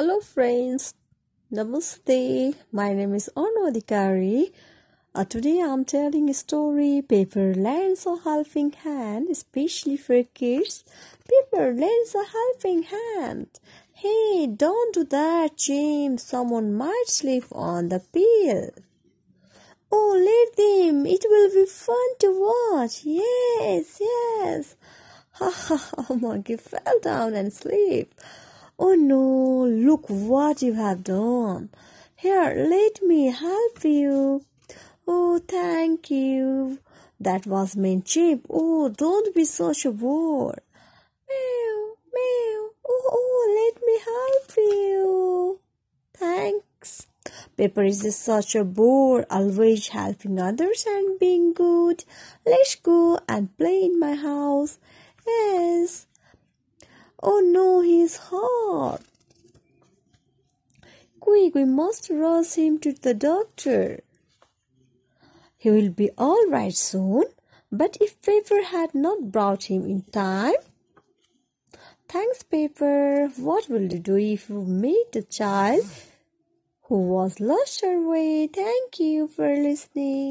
Hello friends, Namaste. My name is Arno Adhikari. Uh, today I'm telling a story. Pepper lends a helping hand, especially for kids. Pepper lends a helping hand. Hey, don't do that, James. Someone might slip on the peel. Oh, let them. It will be fun to watch. Yes, yes. Ha ha ha, monkey fell down and slipped. Oh no, look what you have done. Here, let me help you. Oh, thank you. That was mean cheap. Oh, don't be such a bore. Meow, meow. Oh, oh, let me help you. Thanks. Pepper is such a bore, always helping others and being good. Let's go and play in my house. Yes. Oh no, he's hot. Quick, we must rush him to the doctor. He will be all right soon. But if Pepper had not brought him in time, Thanks, Pepper. What will you do if you meet a child who was lost her way? Thank you for listening.